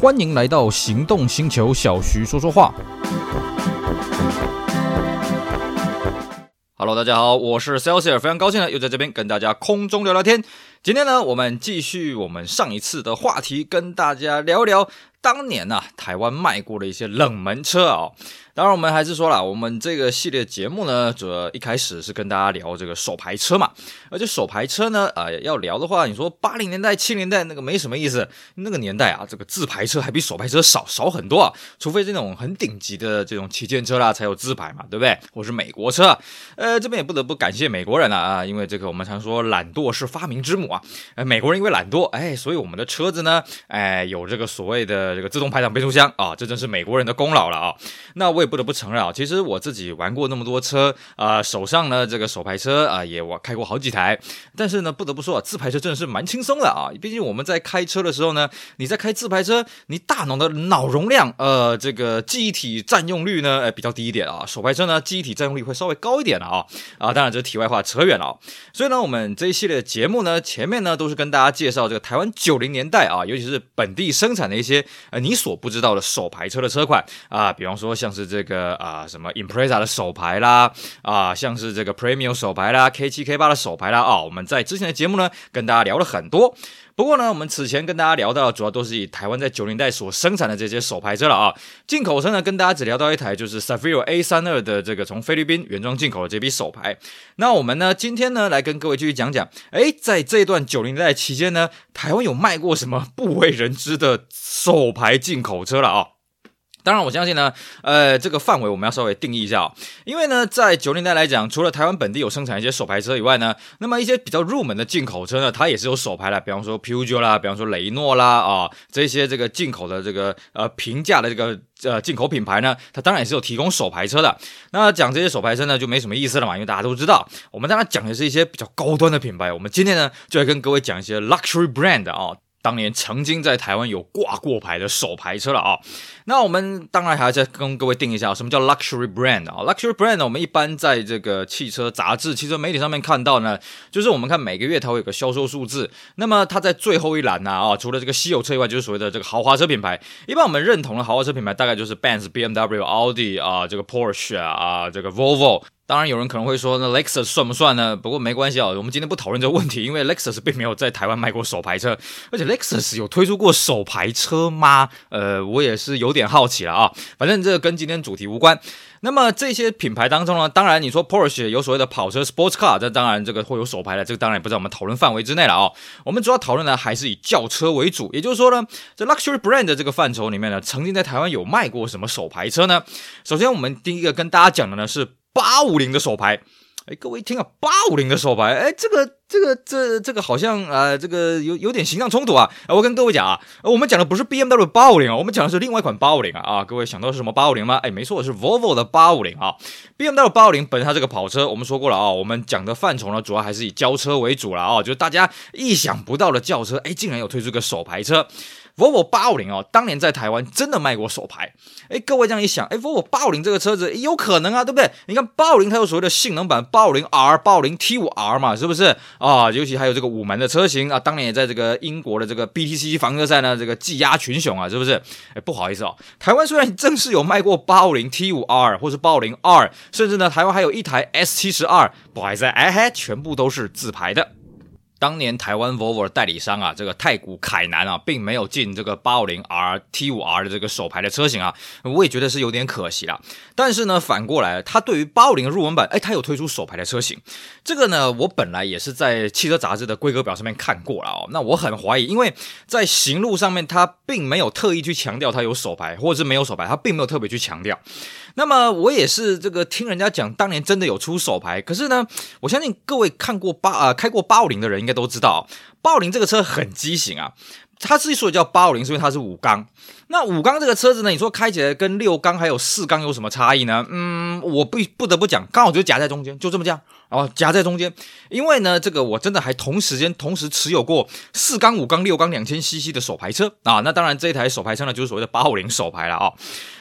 欢迎来到行动星球，小徐说说话。Hello，大家好，我是 Celsius，非常高兴呢，又在这边跟大家空中聊聊天。今天呢，我们继续我们上一次的话题，跟大家聊聊当年呢，台湾卖过的一些冷门车啊。当然，我们还是说了，我们这个系列节目呢，主要一开始是跟大家聊这个手牌车嘛。而且手牌车呢，呃，要聊的话，你说八零年代、七零代那个没什么意思。那个年代啊，这个自排车还比手牌车少少很多啊。除非这种很顶级的这种旗舰车啦，才有自排嘛，对不对？或是美国车，呃，这边也不得不感谢美国人了啊，因为这个我们常说懒惰是发明之母啊。呃，美国人因为懒惰，哎，所以我们的车子呢，哎，有这个所谓的这个自动排挡变速箱啊，这真是美国人的功劳了啊。那我也不得不承认啊，其实我自己玩过那么多车啊、手上呢这个手排车啊、也我开过好几台，但是呢不得不说啊，自排车真的是蛮轻松的啊。毕竟我们在开车的时候呢，你在开自排车，你大脑的脑容量呃这个记忆体占用率呢呃比较低一点啊，手排车呢记忆体占用率会稍微高一点的啊啊。当然这是题外话，扯远了。所以呢，我们这一系列的节目呢，前面呢都是跟大家介绍这个台湾九零年代啊，尤其是本地生产的一些呃你所不知道的手牌车的车款啊，比方说像是这个。啊，什么 Impreza 的手牌啦，啊，像是这个 Premium 手牌啦，K 七、K 八的手牌啦，啊，我们在之前的节目呢，跟大家聊了很多。不过呢，我们此前跟大家聊到的，主要都是以台湾在九零代所生产的这些手牌车了啊。进口车呢，跟大家只聊到一台，就是 Savio A32 的这个从菲律宾原装进口的这批手牌。那我们呢，今天呢，来跟各位继续讲讲，诶，在这段九零代期间呢，台湾有卖过什么不为人知的手牌进口车了啊？当然，我相信呢，呃，这个范围我们要稍微定义一下哦，因为呢，在九零代来讲，除了台湾本地有生产一些手牌车以外呢，那么一些比较入门的进口车呢，它也是有手牌的，比方说 Peugeot 啦，比方说雷诺啦，啊，这些这个进口的这个呃平价的这个呃进口品牌呢，它当然也是有提供手牌车的。那讲这些手牌车呢，就没什么意思了嘛，因为大家都知道，我们当然讲的是一些比较高端的品牌。我们今天呢，就来跟各位讲一些 luxury brand 啊。当年曾经在台湾有挂过牌的手牌车了啊，那我们当然还要再跟各位定一下什么叫 luxury brand 啊，luxury brand 呢，我们一般在这个汽车杂志、汽车媒体上面看到呢，就是我们看每个月它会有个销售数字，那么它在最后一栏呢啊，除了这个稀有车以外，就是所谓的这个豪华车品牌。一般我们认同的豪华车品牌大概就是 Benz、BMW、奥迪啊，这个 Porsche 啊，这个 Volvo。当然，有人可能会说，那 Lexus 算不算呢？不过没关系啊，我们今天不讨论这个问题，因为 Lexus 并没有在台湾卖过手排车，而且 Lexus 有推出过手排车吗？呃，我也是有点好奇了啊。反正这跟今天主题无关。那么这些品牌当中呢，当然你说 Porsche 有所谓的跑车 Sports Car，这当然这个会有手排的，这个当然也不在我们讨论范围之内了啊。我们主要讨论呢还是以轿车为主，也就是说呢，在 Luxury Brand 的这个范畴里面呢，曾经在台湾有卖过什么手排车呢？首先，我们第一个跟大家讲的呢是。八五零的手牌，哎，各位一听啊，八五零的手牌，哎，这个这个这这个好像啊、这个有有点形象冲突啊。我跟各位讲啊，我们讲的不是 BMW 八五零啊，我们讲的是另外一款八五零啊。啊，各位想到是什么八五零吗？哎，没错，是 Volvo 的八五零啊。BMW 八五零本身它这个跑车，我们说过了啊，我们讲的范畴呢，主要还是以轿车为主了啊，就是大家意想不到的轿车，哎，竟然有推出个手牌车。Volvo 八五零哦，当年在台湾真的卖过手排。哎，各位这样一想，哎，Volvo 八五零这个车子有可能啊，对不对？你看八五零它有所谓的性能版八五零 R、八五零 T 五 R 嘛，是不是啊？尤其还有这个五门的车型啊，当年也在这个英国的这个 BTCC 房车赛呢，这个技压群雄啊，是不是？哎，不好意思哦，台湾虽然正式有卖过八五零 T 五 R 或是八五零 R，甚至呢，台湾还有一台 S 七十二，不好意思，哎嘿，全部都是自排的。当年台湾 Volvo 的代理商啊，这个太古凯南啊，并没有进这个 850R、T5R 的这个首排的车型啊，我也觉得是有点可惜啦。但是呢，反过来，它对于850的入门版，哎，它有推出首排的车型。这个呢，我本来也是在汽车杂志的规格表上面看过了哦。那我很怀疑，因为在行路上面，它并没有特意去强调它有首排，或者是没有首排，它并没有特别去强调。那么我也是这个听人家讲，当年真的有出手排。可是呢，我相信各位看过八啊、开过八五零的人应该都知道，八五零这个车很畸形啊。它之所以叫八五零，是因为它是五缸。那五缸这个车子呢，你说开起来跟六缸还有四缸有什么差异呢？嗯，我不不得不讲，刚好就夹在中间，就这么这样然后夹在中间，因为呢，这个我真的还同时间同时持有过四缸、五缸、六缸两千 CC 的手排车啊。那当然，这一台手排车呢，就是所谓的八五零手排了啊。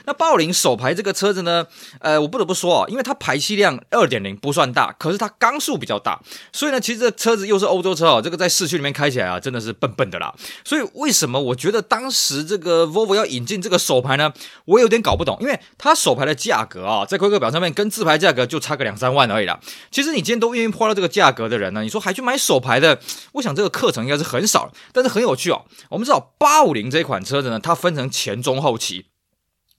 那八五零手排这个车子呢，呃，我不得不说啊，因为它排气量二点零不算大，可是它缸数比较大，所以呢，其实这车子又是欧洲车哦，这个在市区里面开起来啊，真的是笨笨的啦。所以为什么我觉得当时这个 Volvo 要引进这个手牌呢？我有点搞不懂，因为它手牌的价格啊，在规格表上面跟自牌价格就差个两三万而已啦。其实你今天都愿意花到这个价格的人呢，你说还去买手牌的，我想这个课程应该是很少，但是很有趣哦。我们知道八五零这款车子呢，它分成前中后期。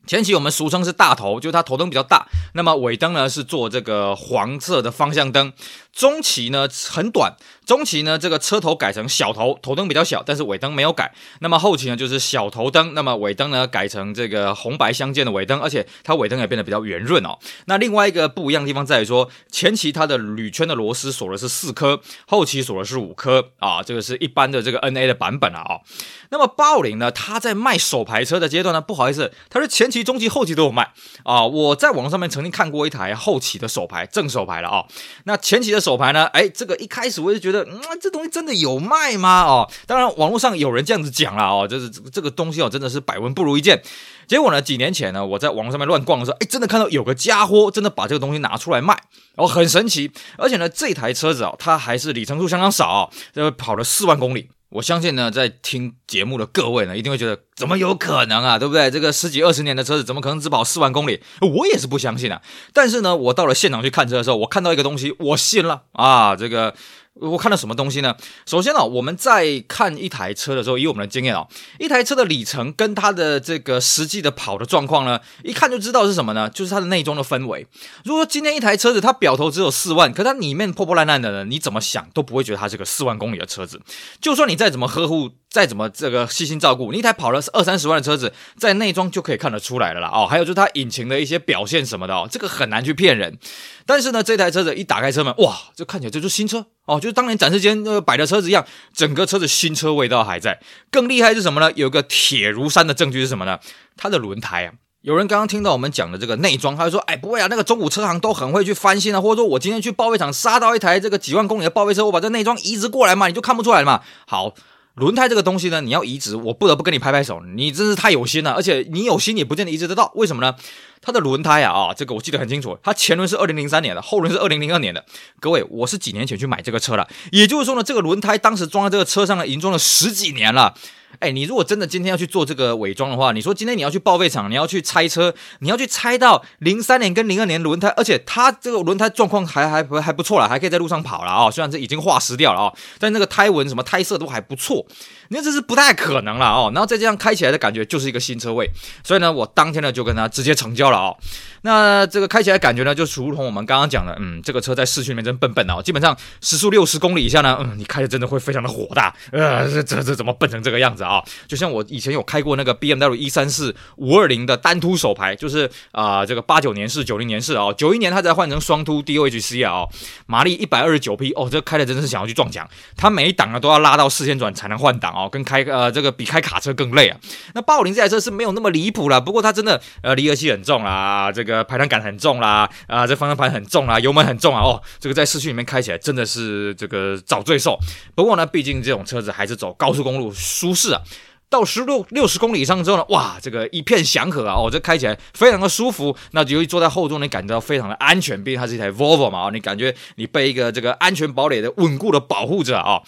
前期我们俗称是大头，就是它头灯比较大，那么尾灯呢是做这个黄色的方向灯。中期呢很短，中期呢这个车头改成小头，头灯比较小，但是尾灯没有改。那么后期呢就是小头灯，那么尾灯呢改成这个红白相间的尾灯，而且它尾灯也变得比较圆润哦。那另外一个不一样的地方在于说，前期它的铝圈的螺丝锁的是四颗，后期锁的是五颗啊，这个是一般的这个 NA 的版本啊。哦，那么八五零呢，它在卖手排车的阶段呢，不好意思，它是前期。中期、后期都有卖啊！我在网络上面曾经看过一台后期的手牌，正手牌了啊。那前期的手牌呢？哎，这个一开始我就觉得，嗯，这东西真的有卖吗？哦，当然网络上有人这样子讲了哦，就是这个东西哦，真的是百闻不如一见。结果呢，几年前呢，我在网络上面乱逛的时候，哎，真的看到有个家伙真的把这个东西拿出来卖，然后很神奇。而且呢，这台车子啊，它还是里程数相当少，这个跑了四万公里。我相信呢，在听节目的各位呢，一定会觉得怎么有可能啊，对不对？这个十几二十年的车子，怎么可能只跑四万公里？我也是不相信啊。但是呢，我到了现场去看车的时候，我看到一个东西，我信了啊，这个。我看到什么东西呢？首先呢，我们在看一台车的时候，以我们的经验啊，一台车的里程跟它的这个实际的跑的状况呢，一看就知道是什么呢？就是它的内装的氛围。如果说今天一台车子它表头只有四万，可它里面破破烂烂的呢，你怎么想都不会觉得它是个四万公里的车子。就算你再怎么呵护，再怎么这个细心照顾，你一台跑了二三十万的车子，在内装就可以看得出来了啦。哦，还有就是它引擎的一些表现什么的哦，这个很难去骗人。但是呢，这台车子一打开车门，哇，这看起来这就是新车哦，就是当年展示间那个摆的车子一样，整个车子新车味道还在。更厉害是什么呢？有一个铁如山的证据是什么呢？它的轮胎啊。有人刚刚听到我们讲的这个内装，他就说，哎，不会啊，那个中古车行都很会去翻新啊，或者说我今天去报废厂杀到一台这个几万公里的报废车，我把这内装移植过来嘛，你就看不出来了嘛。好。轮胎这个东西呢，你要移植，我不得不跟你拍拍手，你真是太有心了，而且你有心也不见得移植得到，为什么呢？它的轮胎啊啊，这个我记得很清楚，它前轮是二零零三年的，后轮是二零零二年的。各位，我是几年前去买这个车了，也就是说呢，这个轮胎当时装在这个车上呢，已经装了十几年了。哎，你如果真的今天要去做这个伪装的话，你说今天你要去报废厂，你要去拆车，你要去拆到零三年跟零二年轮胎，而且它这个轮胎状况还还还不错了，还可以在路上跑了啊、哦。虽然这已经化石掉了啊、哦，但那个胎纹什么胎色都还不错，那这是不太可能了哦。然后再这样开起来的感觉就是一个新车位，所以呢，我当天呢就跟他直接成交了哦。那这个开起来感觉呢，就如同我们刚刚讲的，嗯，这个车在市区里面真笨笨哦，基本上时速六十公里以下呢，嗯，你开的真的会非常的火大，呃，这这这怎么笨成这个样子啊？就像我以前有开过那个 BMW 一三四五二零的单凸手排，就是啊、这个八九年式、九零年式啊，九一年它才换成双凸 DOHC 啊，马力一百二十九匹，哦，这开的真的是想要去撞墙，它每一档呢都要拉到四千转才能换挡哦，跟开呃这个比开卡车更累啊。那八五零这台车是没有那么离谱了，不过它真的呃离合器很重啦，这个。排档杆很重啦，啊，这方向盘很重啦，油门很重啊，哦，这个在市区里面开起来真的是这个找罪受。不过呢，毕竟这种车子还是走高速公路舒适啊。到十六六十公里以上之后呢，哇，这个一片祥和啊，哦，这开起来非常的舒服。那由于坐在后座，你感觉到非常的安全，毕竟它是一台 Volvo 嘛，哦，你感觉你被一个这个安全堡垒的稳固的保护着啊。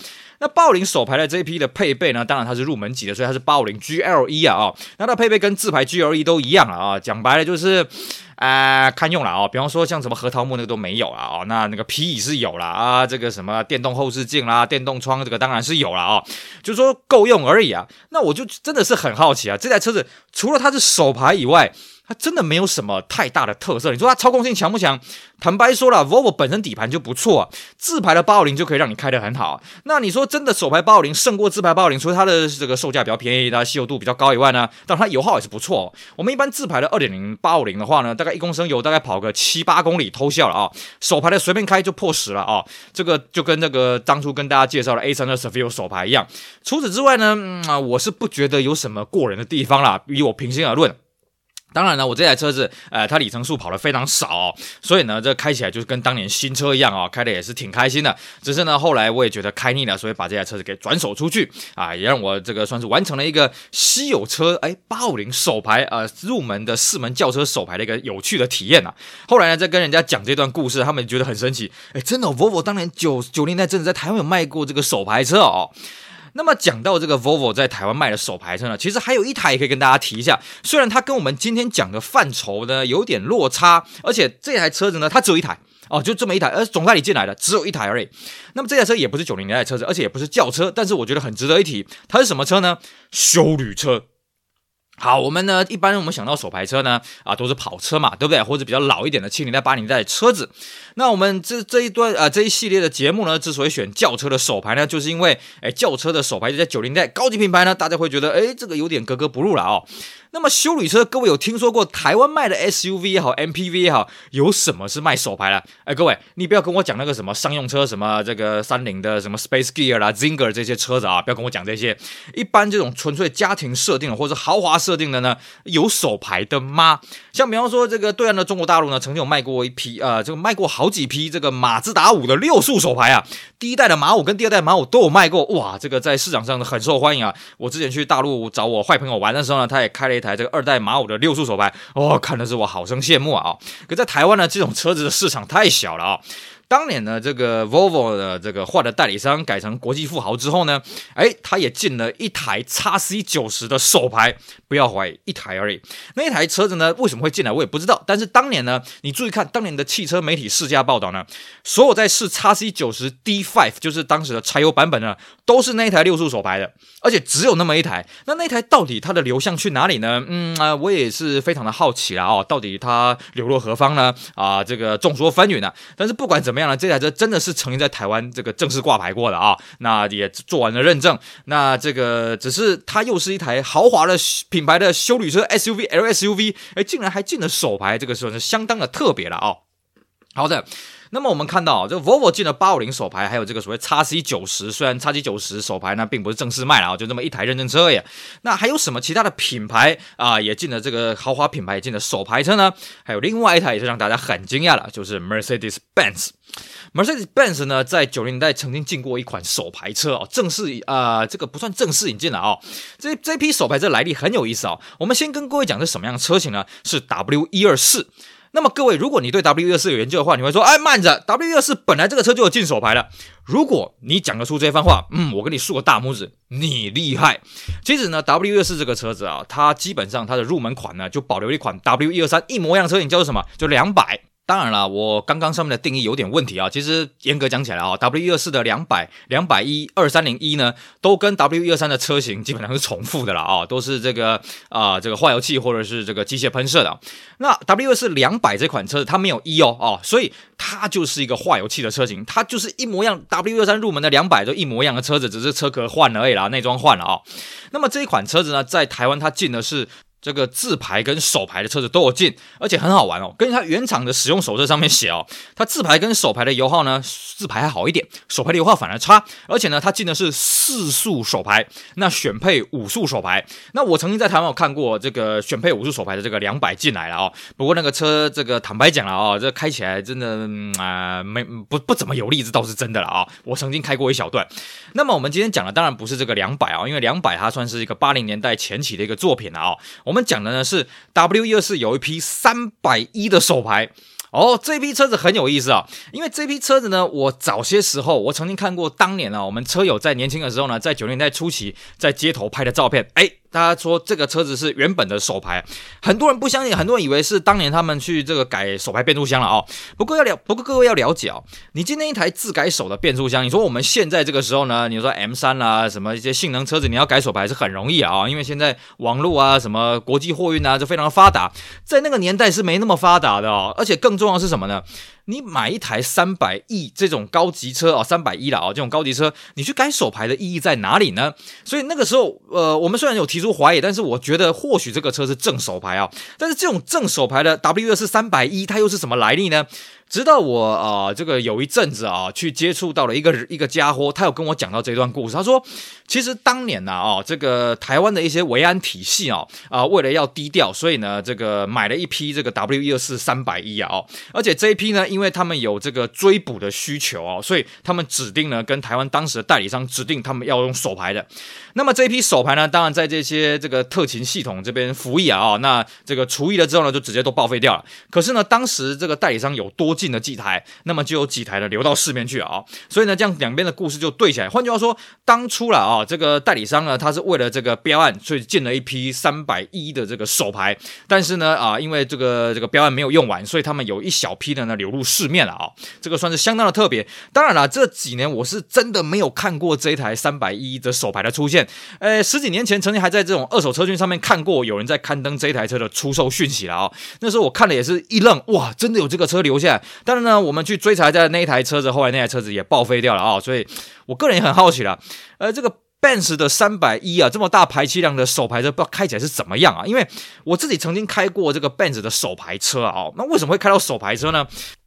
那八五零手排的这一批的配备呢，当然它是入门级的，所以它是八五零 GLE 啊、哦，那它配备跟自排 GLE 都一样了啊，讲白了就是，啊、呃，堪用了啊、哦，比方说像什么核桃木那个都没有了啊、哦，那那个皮椅是有了啊，这个什么电动后视镜啦、电动窗这个当然是有了啊、哦，就说够用而已啊，那我就真的是很好奇啊，这台车子除了它是手牌以外。它真的没有什么太大的特色。你说它操控性强不强？坦白说了，Volvo 本身底盘就不错啊，自排的八五零就可以让你开得很好。那你说真的，手排八五零胜过自排八五零，除了它的这个售价比较便宜，它稀有度比较高以外呢，当然它油耗也是不错。我们一般自排的二点零八五零的话呢，大概一公升油大概跑个七八公里偷笑了啊，手排的随便开就破十了啊。这个就跟那个当初跟大家介绍的 A 三的 Savio 手排一样。除此之外呢，啊，我是不觉得有什么过人的地方啦，以我平心而论。当然呢，我这台车子，呃，它里程数跑得非常少哦，所以呢，这开起来就是跟当年新车一样哦，开的也是挺开心的。只是呢，后来我也觉得开腻了，所以把这台车子给转手出去啊，也让我这个算是完成了一个稀有车哎八五零手牌呃入门的四门轿车手牌的一个有趣的体验啊。后来呢，再跟人家讲这段故事，他们觉得很神奇，哎，真的，Volvo 当年九九零年代真的在台湾有卖过这个手牌车哦。那么讲到这个 Volvo 在台湾卖的首牌车呢，其实还有一台也可以跟大家提一下。虽然它跟我们今天讲的范畴呢有点落差，而且这台车子呢它只有一台哦，就这么一台，而总代理进来的只有一台而已。那么这台车也不是九零年代车子，而且也不是轿车，但是我觉得很值得一提。它是什么车呢？修旅车。好，我们呢，一般我们想到手排车呢，啊，都是跑车嘛，对不对？或者比较老一点的七零代、八零代的车子。那我们这这一段啊，这一系列的节目呢，之所以选轿车的手牌呢，就是因为，哎，轿车的手排在九零代高级品牌呢，大家会觉得，哎，这个有点格格不入了哦。那么休旅车，各位有听说过台湾卖的 SUV 也好，MPV 也好，有什么是卖手牌的？哎，各位，你不要跟我讲那个什么商用车，什么这个三菱的什么 Space Gear 啦、Zinger 这些车子啊，不要跟我讲这些。一般这种纯粹家庭设定或者豪华设定的呢，有手牌的吗？像比方说这个对岸的中国大陆呢，曾经有卖过一批，呃，这个卖过好几批这个马自达五的六速手牌啊。第一代的马五跟第二代马五都有卖过，哇，这个在市场上很受欢迎啊。我之前去大陆找我坏朋友玩的时候呢，他也开了一台这个二代马五的六速手排，哦，看的是我好生羡慕啊！可在台湾呢，这种车子的市场太小了啊。当年呢，这个 Volvo 的这个换了代理商，改成国际富豪之后呢，哎，他也进了一台 XC 九十的手排，不要怀疑，一台而已。那一台车子呢，为什么会进来，我也不知道。但是当年呢，你注意看当年的汽车媒体试驾报道呢，所有在试 XC 九十 D Five，就是当时的柴油版本呢，都是那一台六速手排的，而且只有那么一台。那那台到底它的流向去哪里呢？嗯啊、我也是非常的好奇啦哦，到底它流落何方呢？啊，这个众说纷纭呢。但是不管怎么样。这样呢，这台车真的是曾经在台湾这个正式挂牌过的啊，那也做完了认证。那这个只是它又是一台豪华的品牌的修旅车 SUV LSUV，哎，竟然还进了首排，这个时候是相当的特别了啊。好的。那么我们看到，这个 Volvo 进了八五零手排，还有这个所谓 XC 九十，虽然 XC 九十手排呢并不是正式卖了啊，就这么一台认证车而已。那还有什么其他的品牌啊，也进了这个豪华品牌也进了手排车呢？还有另外一台也是让大家很惊讶的，就是 Mercedes-Benz。Mercedes-Benz 呢，在九零年代曾经进过一款手排车哦，正式啊、这个不算正式引进了哦。这这批手排车来历很有意思哦。我们先跟各位讲是什么样的车型呢？是 W 一二四。那么各位，如果你对 W 一二四有研究的话，你会说：“哎，慢着，W 一二四本来这个车就有进手牌了。”如果你讲得出这番话，嗯，我给你竖个大拇指，你厉害。其实呢，W 一二四这个车子啊，它基本上它的入门款呢，就保留一款 W 一二三一模一样车型，叫做什么？就两百。当然了，我刚刚上面的定义有点问题啊。其实严格讲起来啊，W 一二四的两百、两百一、二三零一呢，都跟 W 一二三的车型基本上是重复的了啊，都是这个啊、这个化油器或者是这个机械喷射的。那 W 二四两百这款车子它没有一哦哦，所以它就是一个化油器的车型，它就是一模一样。W 二三入门的两百就一模一样的车子，只是车壳换了而已啦，内装换了啊。那么这一款车子呢，在台湾它进的是。这个自排跟手排的车子都有进，而且很好玩哦。根据它原厂的使用手册上面写哦，它自排跟手排的油耗呢，自排还好一点，手排的油耗反而差。而且呢，它进的是四速手排，那选配五速手排。那我曾经在台湾有看过这个选配五速手排的这个两百进来了哦。不过那个车这个坦白讲了哦，这开起来真的啊、呃、没不不怎么有力，这倒是真的了啊、哦。我曾经开过一小段。那么我们今天讲的当然不是这个两百啊，因为两百它算是一个八零年代前期的一个作品了啊、哦。我们讲的呢是 W 一二四有一批三百一的手牌哦，这批车子很有意思啊，因为这批车子呢，我早些时候我曾经看过，当年啊，我们车友在年轻的时候呢，在九零年代初期在街头拍的照片，哎。大家说这个车子是原本的手牌，很多人不相信，很多人以为是当年他们去这个改手牌变速箱了哦。不过要了，不过各位要了解哦，你今天一台自改手的变速箱，你说我们现在这个时候呢，你说 M 三啦，什么一些性能车子，你要改手牌是很容易啊，因为现在网络啊，什么国际货运啊，就非常的发达，在那个年代是没那么发达的哦。而且更重要是什么呢？你买一台三百亿这种高级车啊，三百亿了啊，这种高级车，你去改手牌的意义在哪里呢？所以那个时候，呃，我们虽然有提出怀疑，但是我觉得或许这个车是正手牌啊。但是这种正手牌的 W 二四三百一，它又是什么来历呢？直到我啊、这个有一阵子啊，去接触到了一个一个家伙，他有跟我讲到这段故事。他说，其实当年呢，啊，这个台湾的一些维安体系啊，啊，为了要低调，所以呢，这个买了一批这个 W 一二四三百一啊，哦，而且这一批呢，因为他们有这个追捕的需求啊，所以他们指定呢，跟台湾当时的代理商指定他们要用手牌的。那么这一批手牌呢，当然在这些这个特勤系统这边服役啊，那这个除役了之后呢，就直接都报废掉了。可是呢，当时这个代理商有多进了几台，那么就有几台的流到市面去啊，所以呢，这样两边的故事就对起来。换句话说，当初了啊，这个代理商呢，他是为了这个标案，所以进了一批三百一的这个手牌，但是呢，啊，因为这个这个标案没有用完，所以他们有一小批的呢流入市面了啊，这个算是相当的特别。当然了，这几年我是真的没有看过这一台三百一的手牌的出现。呃，十几年前曾经还在这种二手车讯上面看过有人在刊登这一台车的出售讯息了啊，那时候我看了也是一愣，哇，真的有这个车留下来。但是呢，我们去追查一下那一台车子，后来那台车子也报废掉了啊、所以我个人也很好奇了。呃，这个 Benz 的三百一啊，这么大排气量的手排车，不知道开起来是怎么样啊？因为我自己曾经开过这个 Benz 的手排车啊，那为什么会开到手排车呢？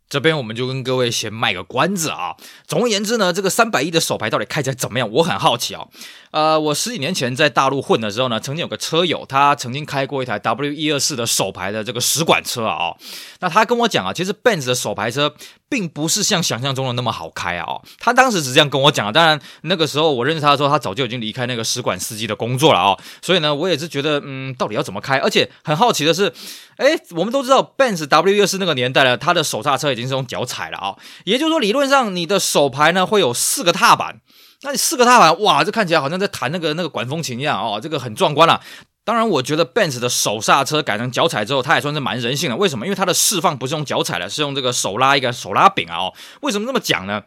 这边我们就跟各位先卖个关子啊。总而言之呢，这个三百亿的手牌到底开起来怎么样？我很好奇啊。呃，我十几年前在大陆混的时候呢，曾经有个车友，他曾经开过一台 W 一二四的手牌的这个使馆车啊。哦，那他跟我讲啊，其实 Benz 的手牌车并不是像想象中的那么好开啊。他当时是这样跟我讲的。当然那个时候我认识他的时候，他早就已经离开那个使馆司机的工作了啊。所以呢，我也是觉得，嗯，到底要怎么开？而且很好奇的是。哎，我们都知道 Benz W 124那个年代了，它的手刹车已经是用脚踩了啊，也就是说，理论上你的手排呢会有四个踏板，那你四个踏板，哇，这看起来好像在弹那个那个管风琴一样哦，这个很壮观了。当然，我觉得 Benz 的手刹车改成脚踩之后，它也算是蛮人性的。为什么？因为它的释放不是用脚踩的，是用这个手拉一个手拉柄啊。哦，为什么这么讲呢？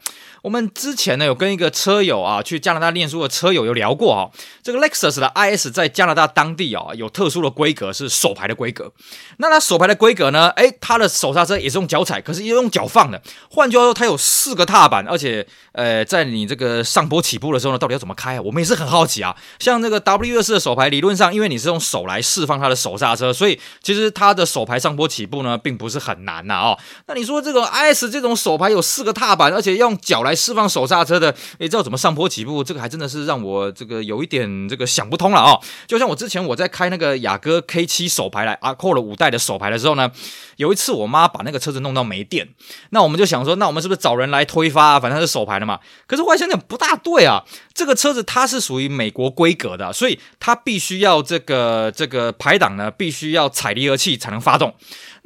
我们之前呢有跟一个车友啊去加拿大念书的车友有聊过啊，这个 Lexus 的 IS 在加拿大当地啊有特殊的规格，是手排的规格。那它手排的规格呢？哎，它的手刹车也是用脚踩，可是也用脚放的。换句话说，它有四个踏板，而且呃，在你这个上坡起步的时候呢，到底要怎么开啊？我们也是很好奇啊。像这个 W24 的手排，理论上因为你是用手来释放它的手刹车，所以其实它的手排上坡起步呢，并不是很难呐哦。那你说这个 IS 这种手排有四个踏板，而且用脚来释放手刹车的，你知道怎么上坡起步？这个还真的是让我这个有一点这个想不通了啊、就像我之前我在开那个雅阁 K7 手排来啊，扣了五代的手排的时候呢，有一次我妈把那个车子弄到没电，那我们就想说，那我们是不是找人来推发、啊？反正是手排的嘛。可是后来想想不大对啊，这个车子它是属于美国规格的，所以它必须要这个这个排档呢，必须要踩离合器才能发动。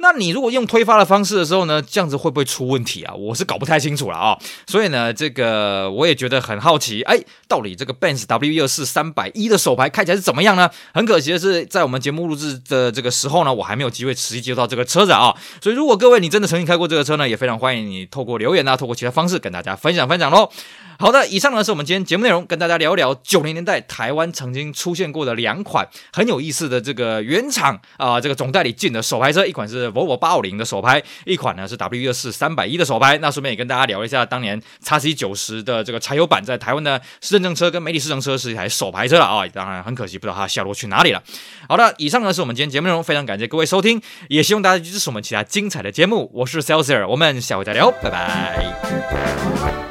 那你如果用推发的方式的时候呢，这样子会不会出问题啊？我是搞不太清楚了啊、所以呢，这个我也觉得很好奇，哎，到底这个 Benz W 一二四三百一的手排开起来是怎么样呢？很可惜的是，在我们节目录制的这个时候呢，我还没有机会实际接触到这个车子啊。所以如果各位你真的曾经开过这个车呢，也非常欢迎你透过留言啊，透过其他方式跟大家分享分享喽。好的，以上呢是我们今天节目内容，跟大家聊一聊九零年代台湾曾经出现过的两款很有意思的这个原厂啊、呃，这个总代理进的手牌车，一款是 Volvo 八五零的手牌，一款呢是 W 一二四三百一的手牌。那顺便也跟大家聊一下当年 XC 九十的这个柴油版在台湾的市政车跟媒体试乘车是一台手牌车了啊、哦，当然很可惜不知道它下落去哪里了。好的，以上呢是我们今天节目内容，非常感谢各位收听，也希望大家支持我们其他精彩的节目。我是 Celsius，我们下回再聊，拜拜。